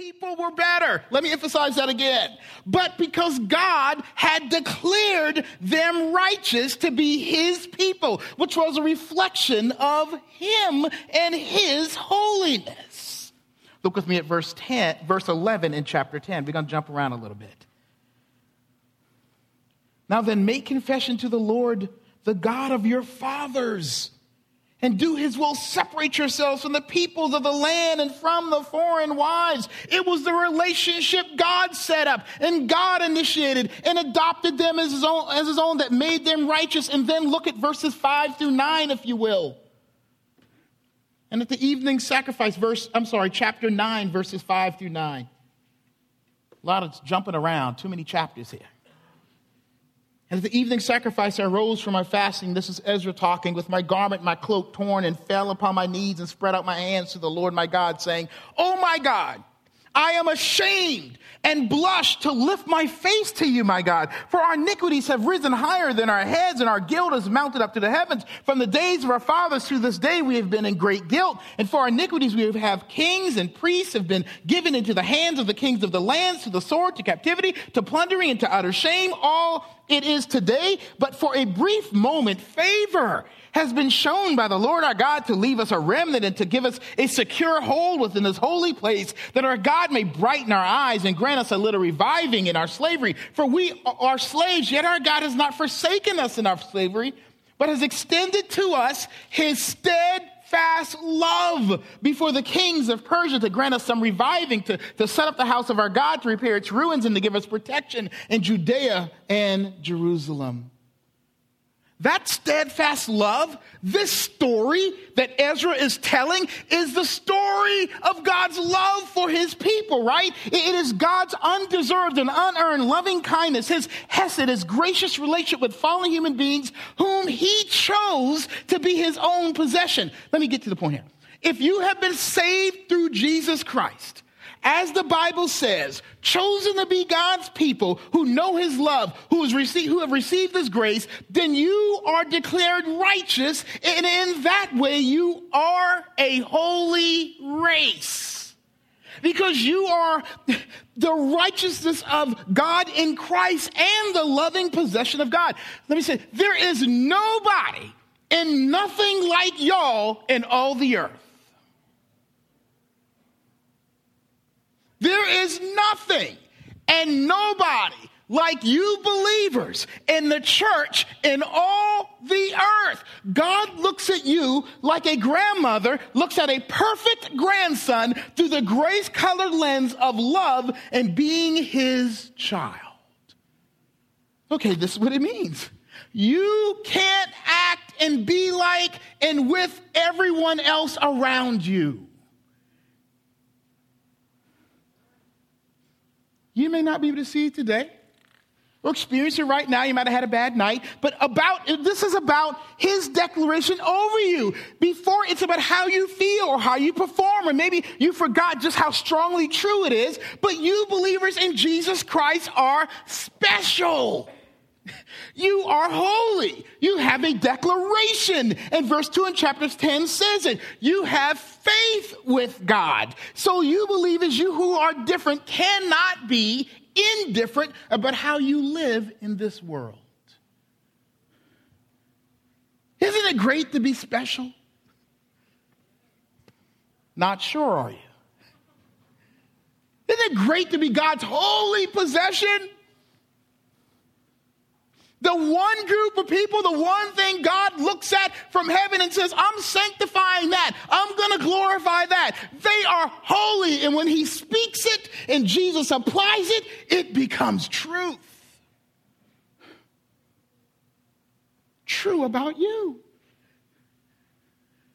people were better. Let me emphasize that again. But because God had declared them righteous to be his people, which was a reflection of him and his holiness. Look with me at verse 10, verse 11 in chapter 10. We're going to jump around a little bit. Now then, make confession to the Lord, the God of your fathers and do his will, separate yourselves from the peoples of the land and from the foreign wives. It was the relationship God set up and God initiated and adopted them as his own, as his own that made them righteous. And then look at verses five through nine, if you will. And at the evening sacrifice, verse, I'm sorry, chapter nine, verses five through nine. A lot of jumping around, too many chapters here. And at the evening sacrifice, I rose from my fasting. This is Ezra talking with my garment, my cloak torn, and fell upon my knees and spread out my hands to the Lord my God, saying, Oh my God, I am ashamed and blush to lift my face to you, my God. For our iniquities have risen higher than our heads, and our guilt has mounted up to the heavens. From the days of our fathers to this day, we have been in great guilt. And for our iniquities, we have kings and priests have been given into the hands of the kings of the lands, to the sword, to captivity, to plundering, and to utter shame. All it is today, but for a brief moment, favor has been shown by the Lord our God to leave us a remnant and to give us a secure hold within this holy place that our God may brighten our eyes and grant us a little reviving in our slavery. For we are slaves, yet our God has not forsaken us in our slavery, but has extended to us his steadfast love before the kings of Persia to grant us some reviving, to, to set up the house of our God, to repair its ruins, and to give us protection in Judea and Jerusalem. That steadfast love, this story that Ezra is telling, is the story of God's love for his people, right? It is God's undeserved and unearned loving kindness, his hesed, his gracious relationship with fallen human beings whom he chose to be his own possession. Let me get to the point here. If you have been saved through Jesus Christ, as the Bible says, chosen to be God's people who know his love, who, received, who have received his grace, then you are declared righteous, and in that way you are a holy race. Because you are the righteousness of God in Christ and the loving possession of God. Let me say, there is nobody and nothing like y'all in all the earth. There is nothing and nobody like you believers in the church in all the earth. God looks at you like a grandmother looks at a perfect grandson through the grace colored lens of love and being his child. Okay, this is what it means. You can't act and be like and with everyone else around you. You may not be able to see it today or experience it right now. You might have had a bad night, but about, this is about his declaration over you. Before it's about how you feel or how you perform, or maybe you forgot just how strongly true it is, but you believers in Jesus Christ are special. You are holy. You have a declaration. And verse 2 in chapter 10 says it. You have faith with God. So you believe believers, you who are different, cannot be indifferent about how you live in this world. Isn't it great to be special? Not sure, are you? Isn't it great to be God's holy possession? The one group of people, the one thing God looks at from heaven and says, I'm sanctifying that. I'm going to glorify that. They are holy. And when he speaks it and Jesus applies it, it becomes truth. True about you.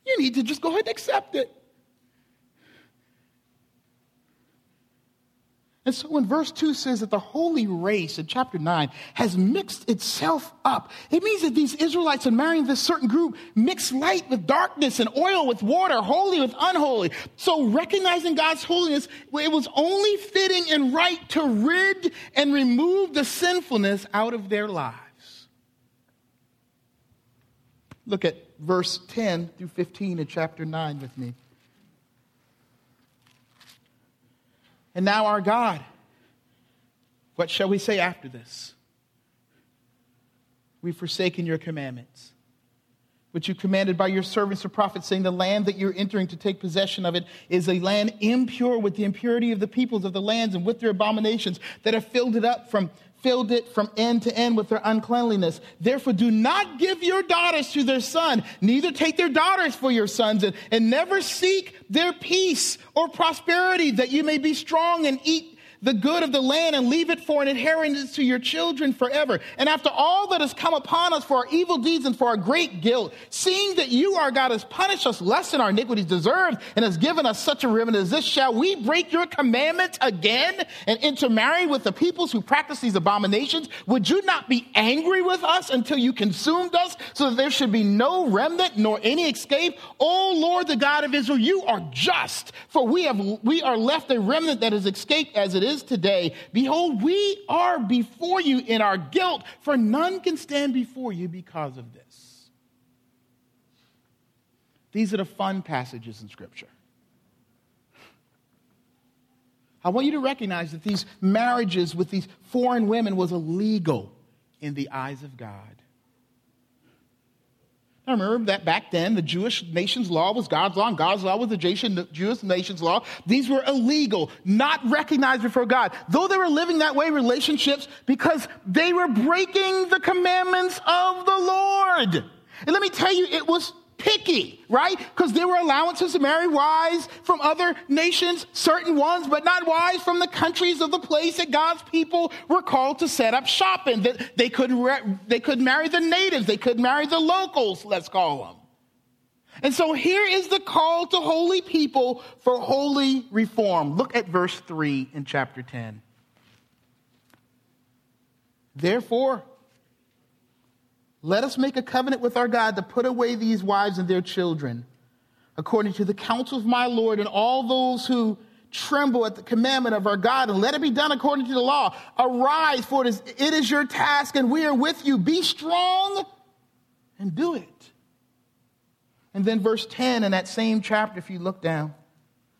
You need to just go ahead and accept it. And so when verse 2 says that the holy race in chapter 9 has mixed itself up, it means that these Israelites are marrying this certain group, mix light with darkness and oil with water, holy with unholy. So recognizing God's holiness, it was only fitting and right to rid and remove the sinfulness out of their lives. Look at verse 10 through 15 in chapter 9 with me. And now, our God, what shall we say after this? We've forsaken your commandments, which you commanded by your servants the prophets, saying, The land that you're entering to take possession of it is a land impure with the impurity of the peoples of the lands and with their abominations that have filled it up from filled it from end to end with their uncleanliness. Therefore, do not give your daughters to their son, neither take their daughters for your sons, and, and never seek their peace or prosperity, that you may be strong and eat the good of the land and leave it for an inheritance to your children forever. And after all that has come upon us for our evil deeds and for our great guilt, seeing that you, our God, has punished us less than our iniquities deserved and has given us such a remnant as this, shall we break your commandments again and intermarry with the peoples who practice these abominations? Would you not be angry with us until you consumed us so that there should be no remnant nor any escape? O Lord, the God of Israel, you are just, for we have, we are left a remnant that has escaped as it is is today, behold, we are before you in our guilt, for none can stand before you because of this. These are the fun passages in Scripture. I want you to recognize that these marriages with these foreign women was illegal in the eyes of God. Remember that back then, the Jewish nation's law was God's law, and God's law was the Jewish nation's law. These were illegal, not recognized before God. Though they were living that way, relationships, because they were breaking the commandments of the Lord. And let me tell you, it was picky, right? Because there were allowances to marry wives from other nations, certain ones, but not wives from the countries of the place that God's people were called to set up shop in. That they couldn't, they couldn't marry the natives, they could marry the locals, let's call them. And so here is the call to holy people for holy reform. Look at verse 3 in chapter 10. Therefore, let us make a covenant with our God to put away these wives and their children, according to the counsel of my Lord and all those who tremble at the commandment of our God, and let it be done according to the law. Arise, for it is, it is your task, and we are with you. Be strong and do it. And then, verse 10 in that same chapter, if you look down,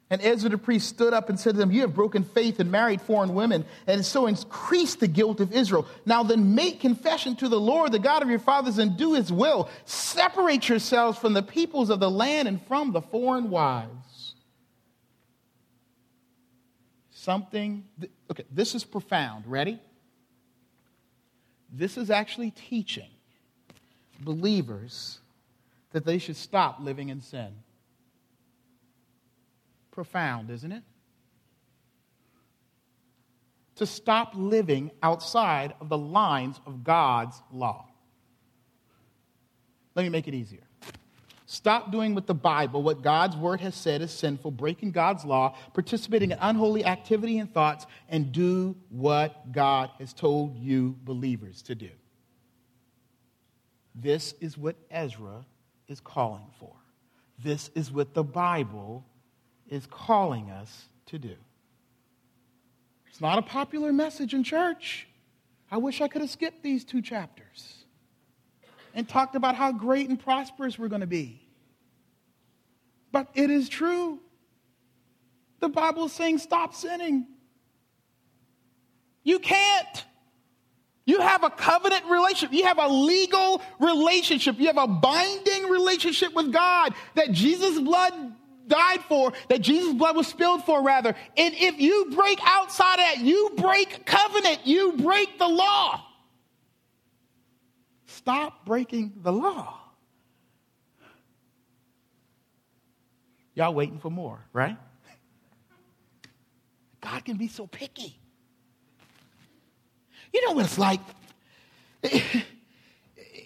and Ezra the priest stood up and said to them, You have broken faith and married foreign women, and so increased the guilt of Israel. Now then, make confession to the Lord, the God of your fathers, and do his will. Separate yourselves from the peoples of the land and from the foreign wives. Something, okay, this is profound. Ready? This is actually teaching believers that they should stop living in sin. Profound, isn't it? To stop living outside of the lines of God's law. Let me make it easier. Stop doing with the Bible what God's word has said is sinful, breaking God's law, participating in unholy activity and thoughts, and do what God has told you believers to do. This is what Ezra is calling for. This is what the Bible is calling us to do. It's not a popular message in church. I wish I could have skipped these two chapters and talked about how great and prosperous we're going to be. But it is true. The Bible is saying stop sinning. You can't. You have a covenant relationship. You have a legal relationship. You have a binding relationship with God that Jesus' blood died for, that Jesus' blood was spilled for, rather. And if you break outside that, you break covenant, you break the law. Stop breaking the law. Y'all waiting for more, right? God can be so picky. You know what it's like?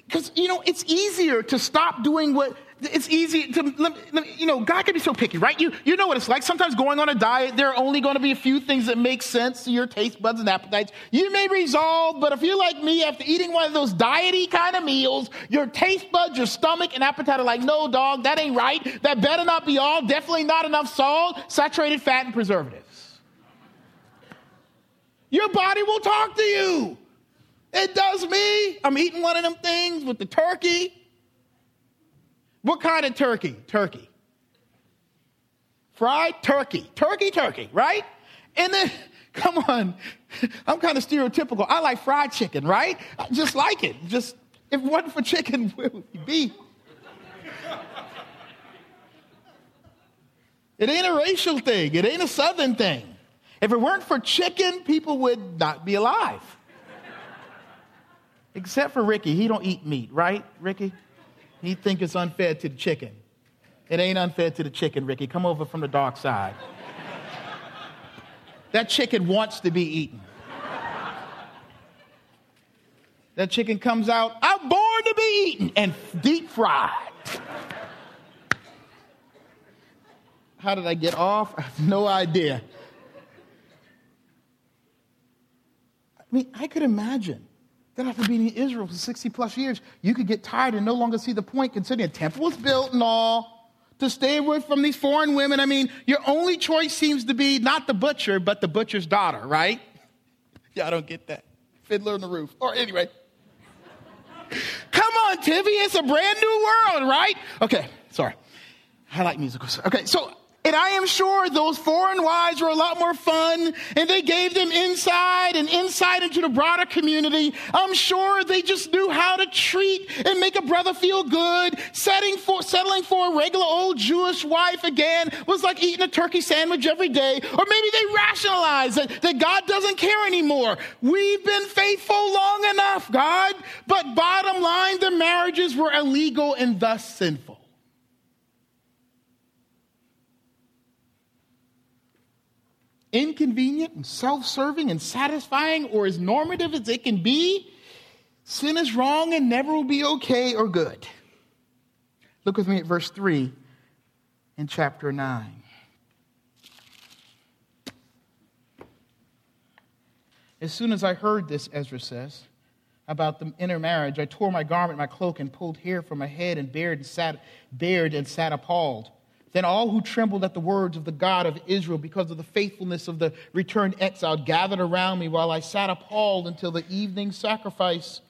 Because, you know, it's easier to stop doing what it's easy to, you know, God can be so picky, right? You, you know what it's like. Sometimes going on a diet, there are only going to be a few things that make sense to your taste buds and appetites. You may resolve, but if you're like me, after eating one of those diety kind of meals, your taste buds, your stomach, and appetite are like, no, dog, that ain't right. That better not be all. Definitely not enough salt, saturated fat, and preservatives. Your body will talk to you. It does me. I'm eating one of them things with the turkey what kind of turkey? Turkey. Fried turkey. Turkey, turkey, right? And then, come on, I'm kind of stereotypical. I like fried chicken, right? I just like it. Just, if it wasn't for chicken, where would be? It ain't a racial thing. It ain't a southern thing. If it weren't for chicken, people would not be alive. Except for Ricky. He don't eat meat, right, Ricky? He think it's unfair to the chicken. It ain't unfair to the chicken, Ricky. Come over from the dark side. that chicken wants to be eaten. That chicken comes out, I'm born to be eaten and deep fried. How did I get off? I have no idea. I mean, I could imagine after being in Israel for 60 plus years, you could get tired and no longer see the point, considering a temple was built and all, to stay away from these foreign women. I mean, your only choice seems to be not the butcher, but the butcher's daughter, right? I don't get that. Fiddler on the roof. Or anyway. Come on, Tevye, it's a brand new world, right? Okay, sorry. I like musicals. Okay, so and I am sure those foreign wives were a lot more fun and they gave them insight and insight into the broader community. I'm sure they just knew how to treat and make a brother feel good. Setting for, settling for a regular old Jewish wife again was like eating a turkey sandwich every day. Or maybe they rationalized that, that God doesn't care anymore. We've been faithful long enough, God. But bottom line, the marriages were illegal and thus sinful. Inconvenient and self serving and satisfying or as normative as it can be, sin is wrong and never will be okay or good. Look with me at verse 3 in chapter 9. As soon as I heard this, Ezra says, about the intermarriage, I tore my garment, my cloak, and pulled hair from my head and bared and sat, bared and sat appalled. Then all who trembled at the words of the God of Israel because of the faithfulness of the returned exile gathered around me while I sat appalled until the evening sacrifice.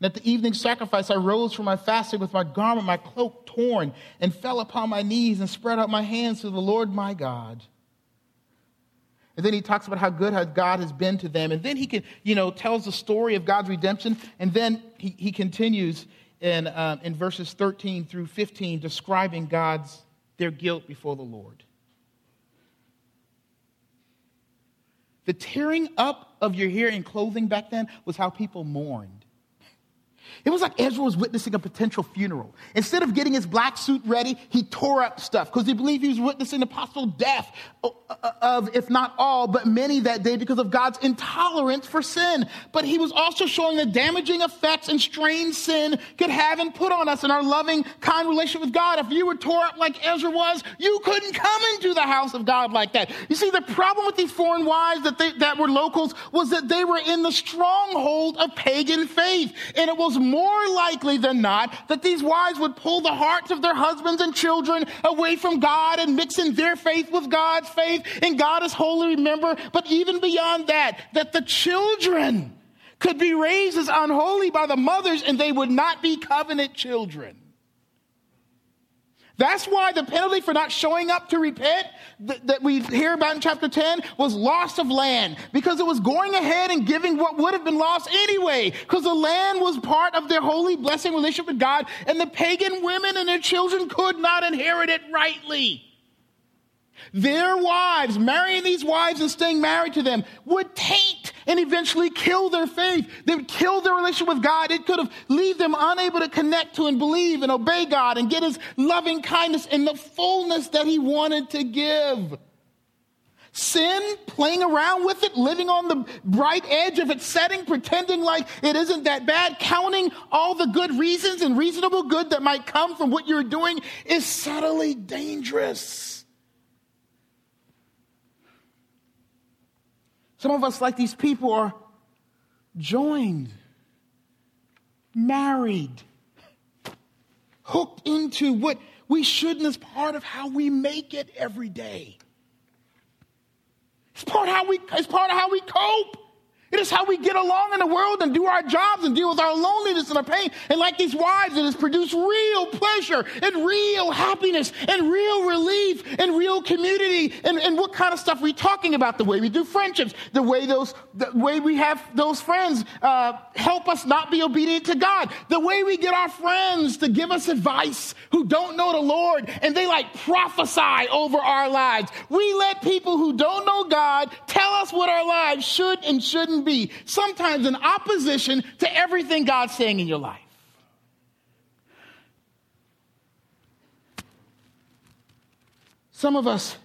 And at the evening sacrifice, I rose from my fasting with my garment, my cloak torn, and fell upon my knees and spread out my hands to the Lord my God. And then he talks about how good God has been to them. And then he can, you know, tells the story of God's redemption. And then he, he continues in, um, in verses 13 through 15, describing God's their guilt before the Lord. The tearing up of your hair and clothing back then was how people mourned. It was like Ezra was witnessing a potential funeral. Instead of getting his black suit ready, he tore up stuff because he believed he was witnessing the possible death of, if not all, but many that day because of God's intolerance for sin. But he was also showing the damaging effects and strain sin could have and put on us in our loving, kind relationship with God. If you were tore up like Ezra was, you couldn't come into the house of God like that. You see, the problem with these foreign wives that, they, that were locals was that they were in the stronghold of pagan faith. And it was more likely than not that these wives would pull the hearts of their husbands and children away from God and mix in their faith with God's faith. And God is holy, remember. But even beyond that, that the children could be raised as unholy by the mothers and they would not be covenant children. That's why the penalty for not showing up to repent that, that, we hear about in chapter 10 was loss of land because it was going ahead and giving what would have been lost anyway because the land was part of their holy blessing relationship with God and the pagan women and their children could not inherit it rightly. Their wives, marrying these wives and staying married to them, would taint and eventually kill their faith. They would kill their relationship with God. It could have leave them unable to connect to and believe and obey God and get his loving kindness and the fullness that he wanted to give. Sin, playing around with it, living on the bright edge of its setting, pretending like it isn't that bad, counting all the good reasons and reasonable good that might come from what you're doing is subtly dangerous. Some of us, like these people, are joined, married, hooked into what we shouldn't as part of how we make it every day. It's part how we, it's part of how we cope. It is how we get along in the world and do our jobs and deal with our loneliness and our pain. And like these wives, it has produced real pleasure and real happiness and real relief and real community. And, and what kind of stuff are we talking about? The way we do friendships, the way those, the way we have those friends uh, help us not be obedient to God, the way we get our friends to give us advice who don't know the Lord and they like prophesy over our lives. We let people who don't know God tell us what our lives should and shouldn't be, sometimes in opposition to everything God's saying in your life. Some of us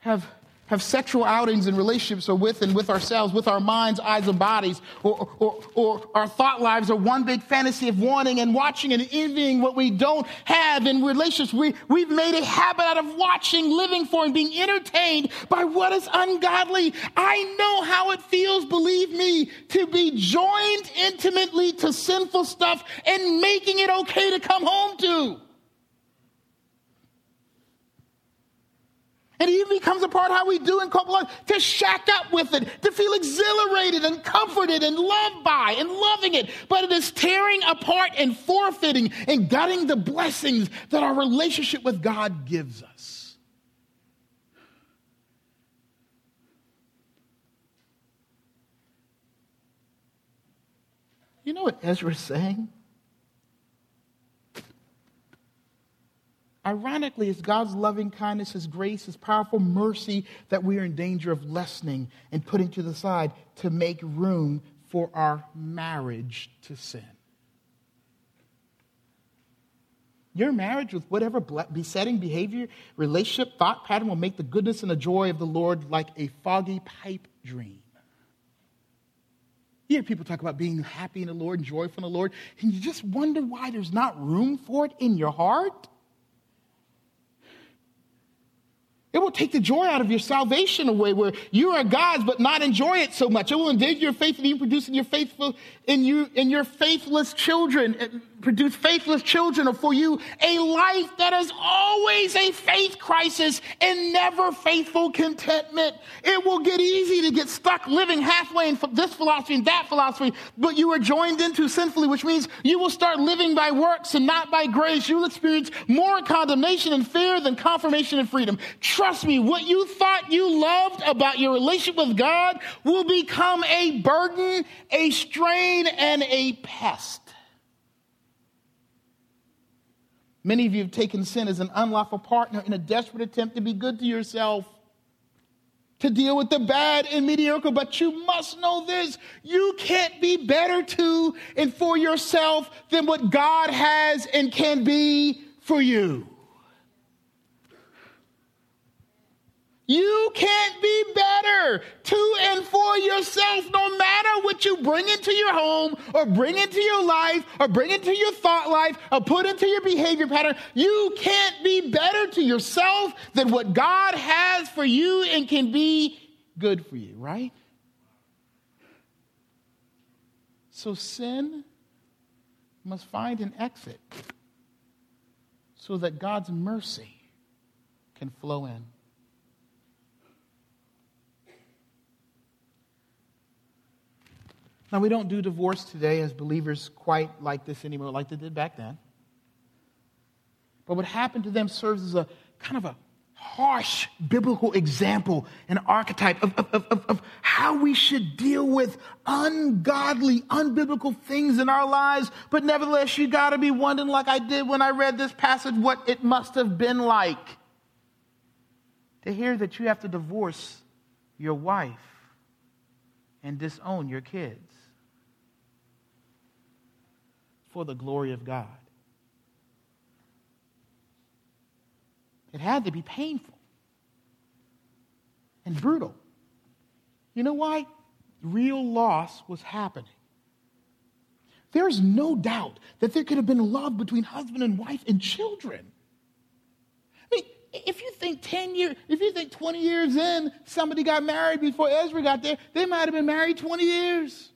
have have sexual outings and relationships or with and with ourselves, with our minds, eyes, and bodies, or, or, or our thought lives are one big fantasy of wanting and watching and envying what we don't have in relationships. We, we've made a habit out of watching, living for, and being entertained by what is ungodly. I know how it feels, believe me, to be joined intimately to sinful stuff and making it okay to come home to. And it even becomes a part of how we do in couple life to shack up with it, to feel exhilarated and comforted and loved by and loving it. But it is tearing apart and forfeiting and gutting the blessings that our relationship with God gives us. You know what Ezra is saying? Ironically, it's God's loving kindness, His grace, His powerful mercy that we are in danger of lessening and putting to the side to make room for our marriage to sin. Your marriage with whatever besetting behavior, relationship, thought pattern will make the goodness and the joy of the Lord like a foggy pipe dream. You hear people talk about being happy in the Lord and joyful in the Lord, and you just wonder why there's not room for it in your heart. It will take the joy out of your salvation away where you are God's but not enjoy it so much. It will endanger your faith and you produce in your faithful in you in your faithless children eh, produce faithless children or for you a life that is always a faith crisis and never faithful contentment. It will get easy to get stuck living halfway in this philosophy and that philosophy, but you are joined into sinfully, which means you will start living by works and not by grace. You will experience more condemnation and fear than confirmation and freedom. Me, what you thought you loved about your relationship with God will become a burden, a strain, and a pest. Many of you have taken sin as an unlawful partner in a desperate attempt to be good to yourself, to deal with the bad and mediocre. But you must know this you can't be better to and for yourself than what God has and can be for you. You can't be better to and for yourself, no matter what you bring into your home or bring into your life or bring into your thought life or put into your behavior pattern. You can't be better to yourself than what God has for you and can be good for you, right? So sin must find an exit so that God's mercy can flow in. Now, we don't do divorce today as believers quite like this anymore, like they did back then. But what happened to them serves as a kind of a harsh biblical example, and archetype of, of, of, of, how we should deal with ungodly, unbiblical things in our lives. But nevertheless, you got to be wondering, like I did when I read this passage, what it must have been like to hear that you have to divorce your wife and disown your kids for the glory of God. It had to be painful and brutal. You know why? Real loss was happening. There's no doubt that there could have been love between husband and wife and children. I mean, if you think 10 years, if you think 20 years in, somebody got married before Ezra got there, they might have been married 20 years.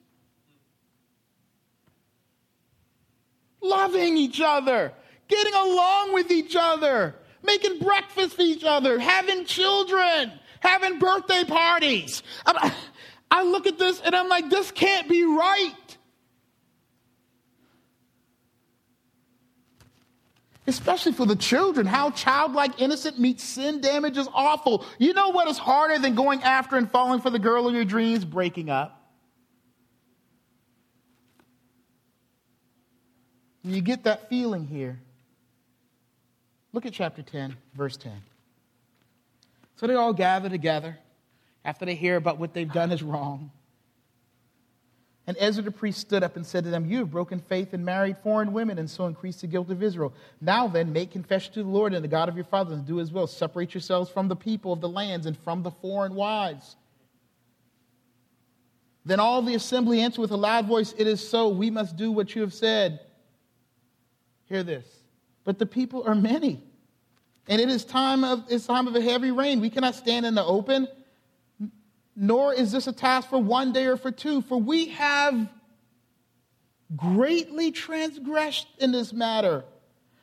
Loving each other, getting along with each other, making breakfast for each other, having children, having birthday parties. I look at this and I'm like, this can't be right. Especially for the children, how childlike innocent meets sin damage is awful. You know what is harder than going after and falling for the girl of your dreams? Breaking up. You get that feeling here. Look at chapter 10, verse 10. So they all gather together after they hear about what they've done is wrong. And Ezra the priest stood up and said to them, You have broken faith and married foreign women and so increased the guilt of Israel. Now then, make confession to the Lord and the God of your fathers and do his will. Separate yourselves from the people of the lands and from the foreign wives. Then all the assembly answered with a loud voice, It is so. We must do what you have said. Hear this. But the people are many. And it is time of, it's time of a heavy rain. We cannot stand in the open nor is this a task for one day or for two, for we have greatly transgressed in this matter.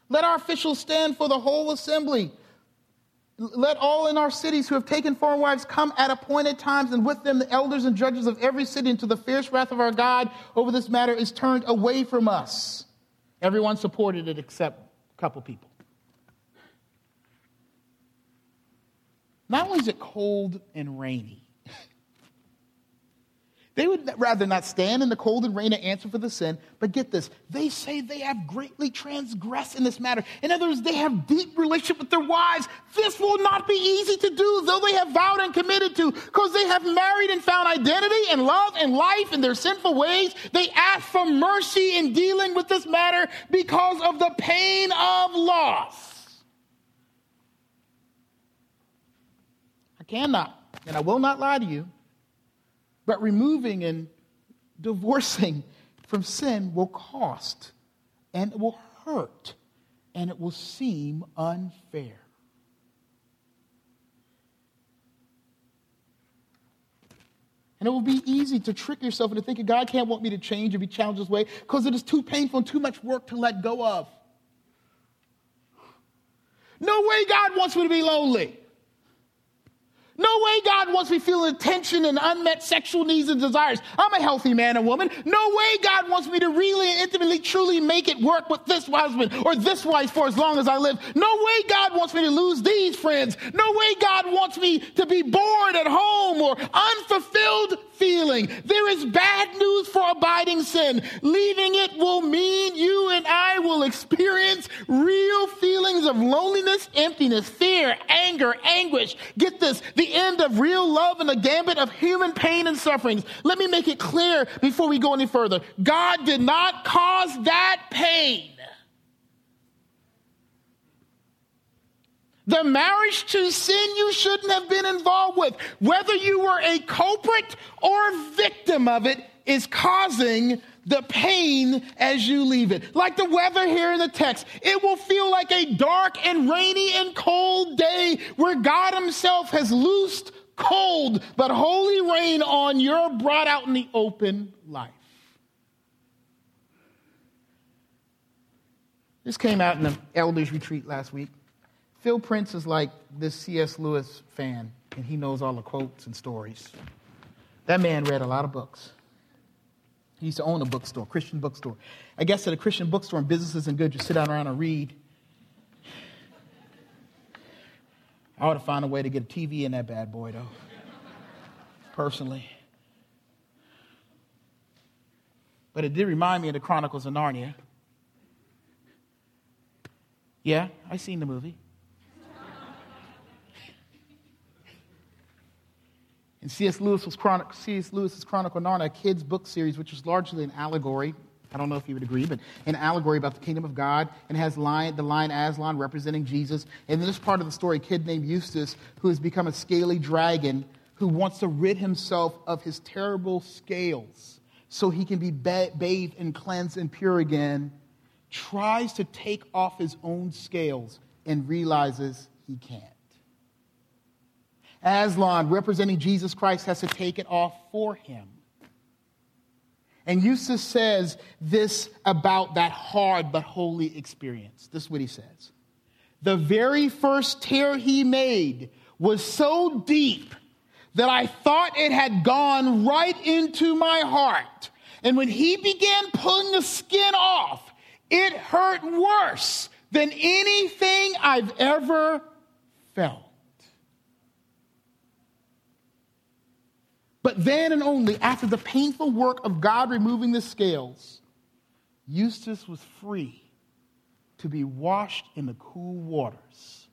Let our officials stand for the whole assembly. Let all in our cities who have taken foreign wives come at appointed times, and with them the elders and judges of every city, until the fierce wrath of our God over this matter is turned away from us. Everyone supported it except a couple people. Not only is it cold and rainy, they would rather not stand in the cold and rain to answer for the sin, but get this, they say they have greatly transgressed in this matter. In other words, they have deep relationship with their wives. This will not be easy to do, though they have vowed and committed to, because they have married and found identity and love and life in their sinful ways. They ask for mercy in dealing with this matter because of the pain of loss. I cannot, and I will not lie to you but removing and divorcing from sin will cost and it will hurt and it will seem unfair. And it will be easy to trick yourself into thinking God can't want me to change or be challenged this way because it is too painful and too much work to let go of. No way God wants me to be lonely. No way God wants me feeling tension and unmet sexual needs and desires. I'm a healthy man and woman. No way God wants me to really and intimately, truly make it work with this husband or this wife for as long as I live. No way God wants me to lose these friends. No way God wants me to be bored at home or unfulfilled feeling. There is bad news for abiding sin. Leaving it will mean you and I will experience real feelings of loneliness, emptiness, fear, anger, anguish. Get this, the end of real love and the gambit of human pain and sufferings. Let me make it clear before we go any further. God did not cause that pain. The marriage to sin you shouldn't have been involved with, whether you were a culprit or victim of it, is causing the pain as you leave it. Like the weather here in the text, it will feel like a dark and rainy and cold day where God Himself has loosed cold but holy rain on your brought out in the open life. This came out in the elders retreat last week. Phil Prince is like this C.S. Lewis fan, and he knows all the quotes and stories. That man read a lot of books. He used to own a bookstore, Christian bookstore. I guess at a Christian bookstore and business isn't good, you sit down around and read. I ought to find a way to get a TV in that bad boy, though, personally. But it did remind me of the Chronicles of Narnia. Yeah, I seen the movie. And C.S. Lewis's, Chronic, C.S. Lewis's Chronicle Narnia, a kid's book series, which is largely an allegory. I don't know if you would agree, but an allegory about the kingdom of God, and has lion, the lion Aslan representing Jesus. And in this part of the story, a kid named Eustace, who has become a scaly dragon, who wants to rid himself of his terrible scales so he can be bathed and cleansed and pure again, tries to take off his own scales and realizes he can't. Aslan, representing Jesus Christ, has to take it off for him. And Eustace says this about that hard but holy experience. This is what he says. The very first tear he made was so deep that I thought it had gone right into my heart. And when he began pulling the skin off, it hurt worse than anything I've ever felt. But then and only after the painful work of God removing the scales, Eustace was free to be washed in the cool waters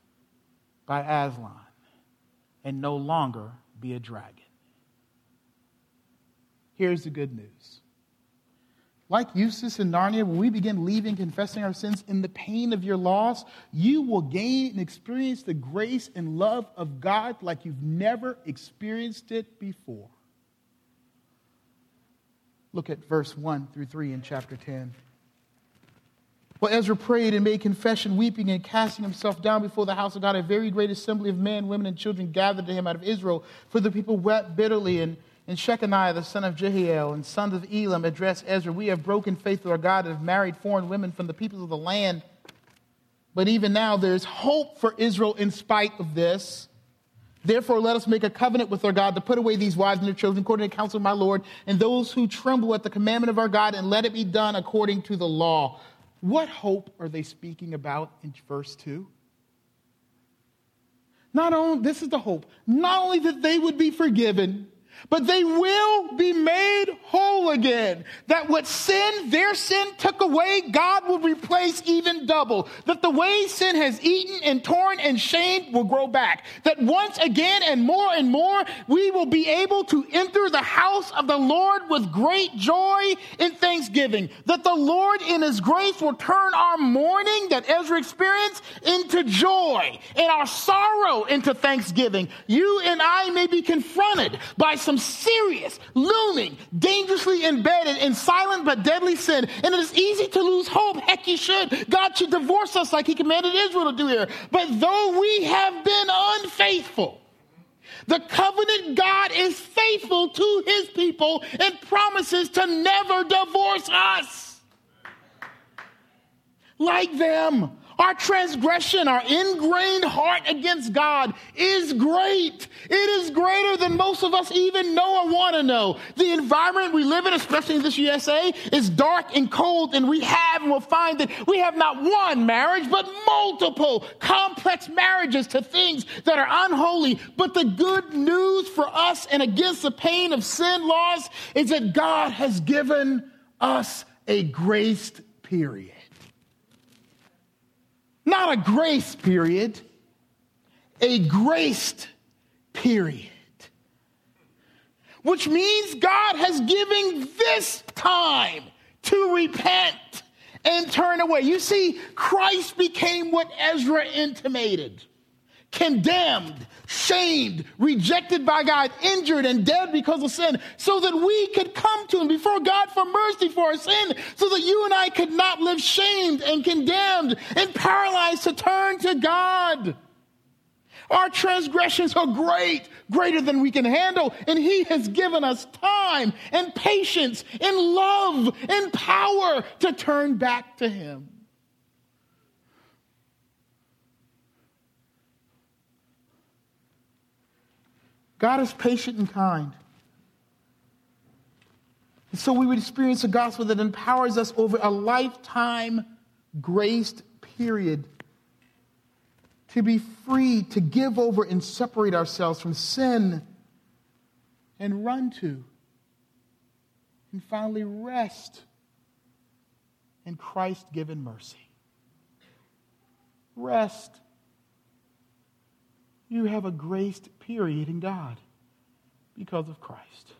by Aslan and no longer be a dragon. Here's the good news. Like Eustace in Narnia, when we begin leaving, confessing our sins in the pain of your loss, you will gain and experience the grace and love of God like you've never experienced it before. Look at verse 1 through 3 in chapter 10. Well, Ezra prayed and made confession, weeping and casting himself down before the house of God. A very great assembly of men, women, and children gathered to him out of Israel, for the people wept bitterly. And, and Shechaniah, the son of Jehiel, and sons of Elam, addressed Ezra We have broken faith with our God and have married foreign women from the peoples of the land. But even now, there's hope for Israel in spite of this. Therefore, let us make a covenant with our God to put away these wives and their children according to the counsel of my Lord, and those who tremble at the commandment of our God, and let it be done according to the law. What hope are they speaking about in verse 2? Not only, this is the hope, not only that they would be forgiven, but they will be made whole again. That what sin, their sin took away, God will replace even double. That the way sin has eaten and torn and shamed will grow back. That once again and more and more, we will be able to enter the house of the Lord with great joy in thanksgiving. That the Lord in his grace will turn our mourning that Ezra experienced into joy and our sorrow into thanksgiving. You and I may be confronted by some serious, looming, dangerously embedded in silent but deadly sin. And it is easy to lose hope. Heck, you should. God should divorce us like he commanded Israel to do here. But though we have been unfaithful, the covenant God is faithful to his people and promises to never divorce us. Like them, our transgression, our ingrained heart against God is great. It is greater than most of us even know or want to know. The environment we live in, especially in this USA, is dark and cold, and we have and will find that we have not one marriage, but multiple complex marriages to things that are unholy. But the good news for us and against the pain of sin laws is that God has given us a graced period. Not a grace period, a graced period. Which means God has given this time to repent and turn away. You see, Christ became what Ezra intimated condemned, shamed, rejected by God, injured, and dead because of sin, so that we could come to Him before God for mercy for our sin, so that you and I could not live shamed and condemned and paralyzed to turn to God. Our transgressions are great, greater than we can handle, and He has given us time and patience and love and power to turn back to Him. God is patient and kind. And so we would experience a gospel that empowers us over a lifetime graced period to be free to give over and separate ourselves from sin and run to and finally rest in Christ given mercy. Rest you have a graced period in God because of Christ.